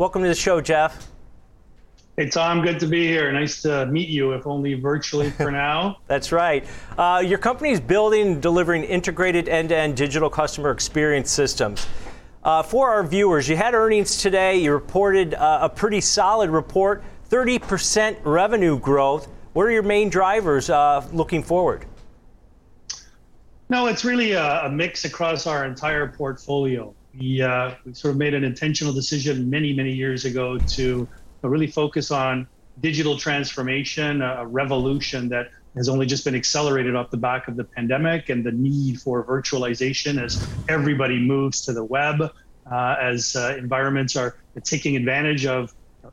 Welcome to the show, Jeff. Hey, Tom, good to be here. Nice to meet you, if only virtually for now. That's right. Uh, your company is building and delivering integrated end to end digital customer experience systems. Uh, for our viewers, you had earnings today. You reported uh, a pretty solid report 30% revenue growth. What are your main drivers uh, looking forward? No, it's really a, a, mix across our entire portfolio. We, uh, we sort of made an intentional decision many, many years ago to really focus on digital transformation, a revolution that has only just been accelerated off the back of the pandemic and the need for virtualization as everybody moves to the web, uh, as uh, environments are taking advantage of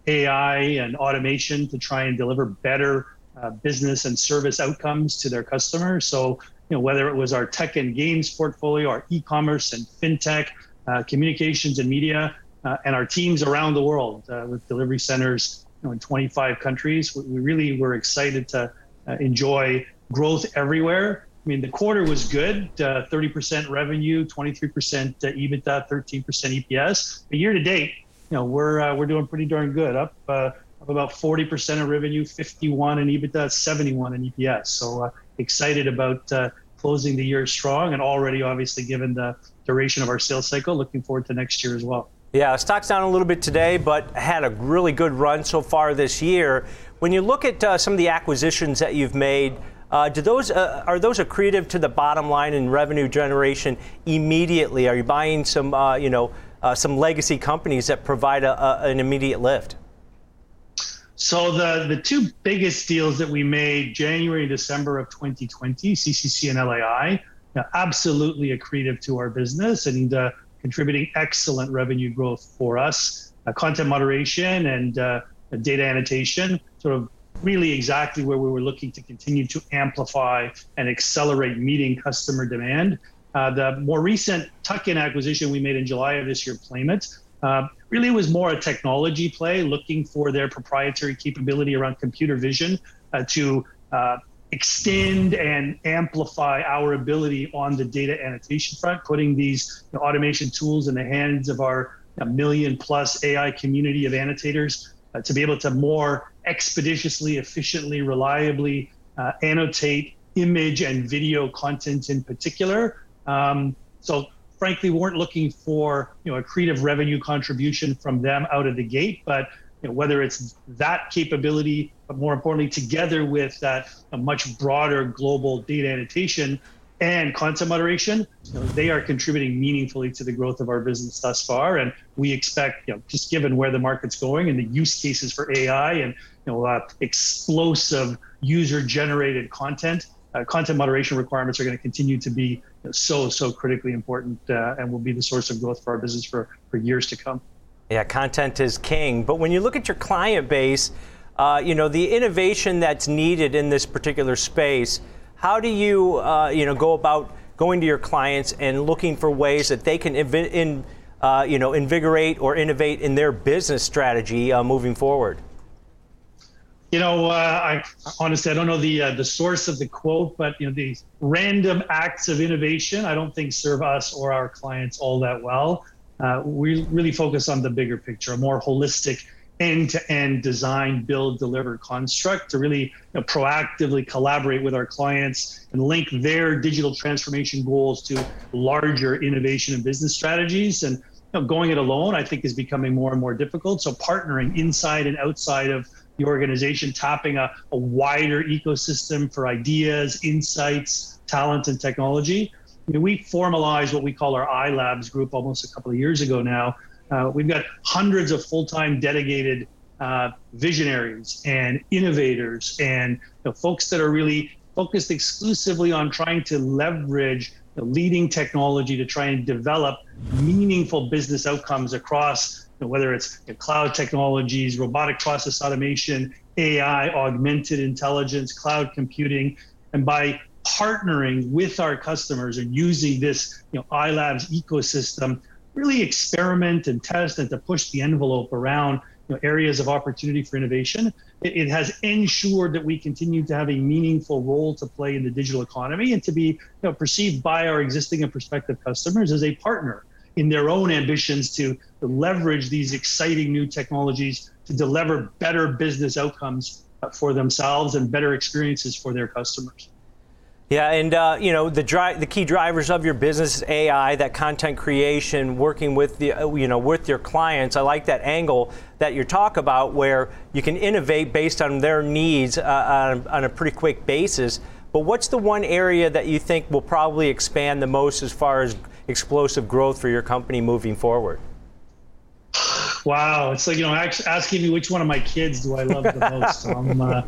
AI and automation to try and deliver better uh, business and service outcomes to their customers. So, you know, whether it was our tech and games portfolio, our e-commerce and fintech, uh, Uh, communications and media, uh, and our teams around the world uh, with delivery centers you know, in 25 countries. We really were excited to uh, enjoy growth everywhere. I mean, the quarter was good uh, 30% revenue, 23% uh, EBITDA, 13% EPS. But year to date, you know, we're, we're doing pretty darn good, up, up about 40% of revenue, 51 in EBITDA, 71 in EPS. So excited about closing the year strong and already obviously given the duration of our sales cycle, looking forward to next year as well. Yeah, stock's down a little bit today, but had a really good run so far this year. When you look at uh, some of the acquisitions that you've made, uh, do those uh, are those accretive to the bottom line and revenue generation immediately? Are you buying some, uh, you know, uh, some legacy companies that provide a, a, an immediate lift? So the the two biggest deals that we made January December of 2020, CCC and LAI, absolutely accretive to our business and uh, contributing excellent revenue growth for us. Uh, content moderation and uh, data annotation, sort of really exactly where we were looking to continue to amplify and accelerate meeting customer demand. Uh, the more recent tuck-in acquisition we made in July of this year, Playment, uh, really was more a technology play, looking for their proprietary capability around computer vision uh, to uh, extend and amplify our ability on the data annotation front, putting these you know, automation tools in the hands of our million plus AI community of annotators uh, to be able to more expeditiously, efficiently, reliably uh, annotate image and video content in particular. Um, so frankly, we weren't looking for you know accretive revenue contribution from them out of the gate, but you know, whether it's that capability, but more importantly, together with that a much broader global data annotation and content moderation, you know, they are contributing meaningfully to the growth of our business thus far. And we expect, you know, just given where the market's going and the use cases for AI and you know, uh, explosive user-generated content, uh, content moderation requirements are going to continue to be you know, so so critically important uh, and will be the source of growth for our business for for years to come. Yeah, content is king. But when you look at your client base, uh, you know the innovation that's needed in this particular space. How do you, uh, you know, go about going to your clients and looking for ways that they can inv- in, uh, you know, invigorate or innovate in their business strategy uh, moving forward? You know, uh, I honestly I don't know the uh, the source of the quote, but you know, the random acts of innovation I don't think serve us or our clients all that well uh, we really focus on the bigger picture, a more holistic end-to-end design, build, deliver construct to really you know, proactively collaborate with our clients and link their digital transformation goals to larger innovation and business strategies. And you know, going it alone, I think, is becoming more and more difficult. So partnering inside and outside of the organization, tapping a, a wider ecosystem for ideas, insights, talent, and technology I mean, we formalized what we call our iLabs group almost a couple of years ago now. Uh, we've got hundreds of full-time dedicated uh, visionaries and innovators and you know, folks that are really focused exclusively on trying to leverage the leading technology to try and develop meaningful business outcomes across you know, whether it's you know, cloud technologies, robotic process automation, AI, augmented intelligence, cloud computing. And by partnering with our customers and using this you know, iLabs ecosystem, really experiment and test and to push the envelope around you know, areas of opportunity for innovation. It, it, has ensured that we continue to have a meaningful role to play in the digital economy and to be you know, perceived by our existing and prospective customers as a partner in their own ambitions to, to leverage these exciting new technologies to deliver better business outcomes for themselves and better experiences for their customers. Yeah, and uh, you know the dri- the key drivers of your business is AI, that content creation, working with the uh, you know with your clients. I like that angle that you talk about, where you can innovate based on their needs uh, on, on a pretty quick basis. But what's the one area that you think will probably expand the most as far as explosive growth for your company moving forward? Wow, it's like you know asking me which one of my kids do I love the most. um, uh,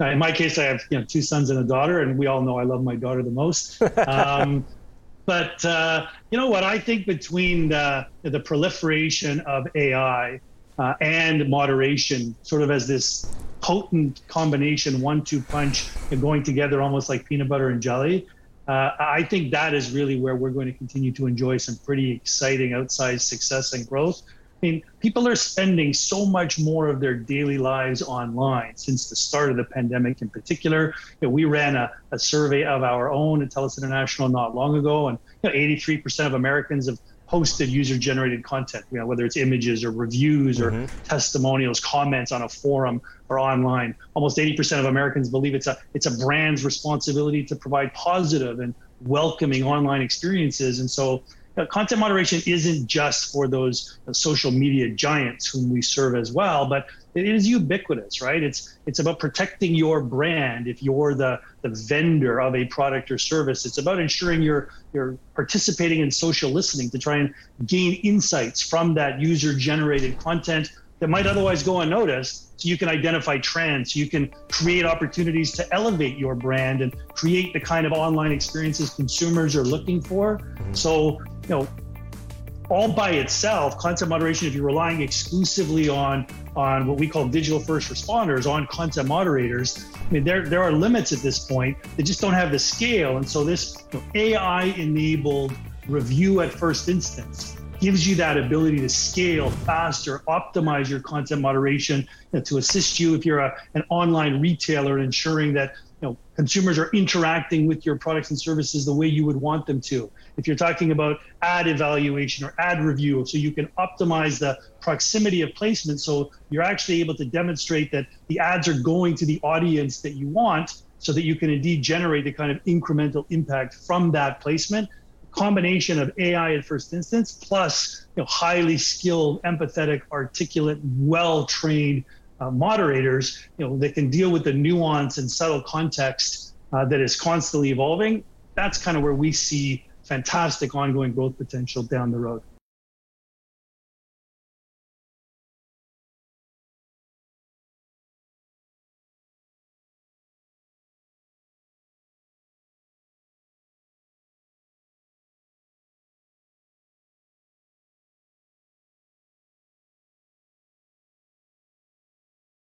in my case, I have you know two sons and a daughter, and we all know I love my daughter the most. Um, but uh, you know what? I think between the, the proliferation of AI uh, and moderation, sort of as this potent combination, one-two punch, going together almost like peanut butter and jelly. Uh, I think that is really where we're going to continue to enjoy some pretty exciting outsized success and growth mean, people are spending so much more of their daily lives online since the start of the pandemic in particular. You know, we ran a, a survey of our own at TELUS International not long ago, and you know, 83% of Americans have posted user generated content, you know, whether it's images or reviews or mm-hmm. testimonials, comments on a forum or online. Almost 80% of Americans believe it's a it's a brand's responsibility to provide positive and welcoming online experiences. And so content moderation isn't just for those uh, social media giants whom we serve as well, but it is ubiquitous, right? It's it's about protecting your brand if you're the the vendor of a product or service. It's about ensuring you're you're participating in social listening to try and gain insights from that user generated content that might otherwise go unnoticed so you can identify trends so you can create opportunities to elevate your brand and create the kind of online experiences consumers are looking for so you know all by itself content moderation if you're relying exclusively on on what we call digital first responders on content moderators i mean there there are limits at this point. They just don't have the scale. And so this you know, ai enabled review at first instance gives you that ability to scale faster, optimize your content moderation you know, to assist you if you're a, an online retailer, ensuring that know, consumers are interacting with your products and services the way you would want them to. If you're talking about ad evaluation or ad review, so you can optimize the proximity of placement, so you're actually able to demonstrate that the ads are going to the audience that you want, so that you can indeed generate the kind of incremental impact from that placement combination of AI at first instance plus you know, highly skilled, empathetic, articulate, well-trained uh, moderators, you know, that can deal with the nuance and subtle context uh, that is constantly evolving. That's kind of where we see fantastic ongoing growth potential down the road.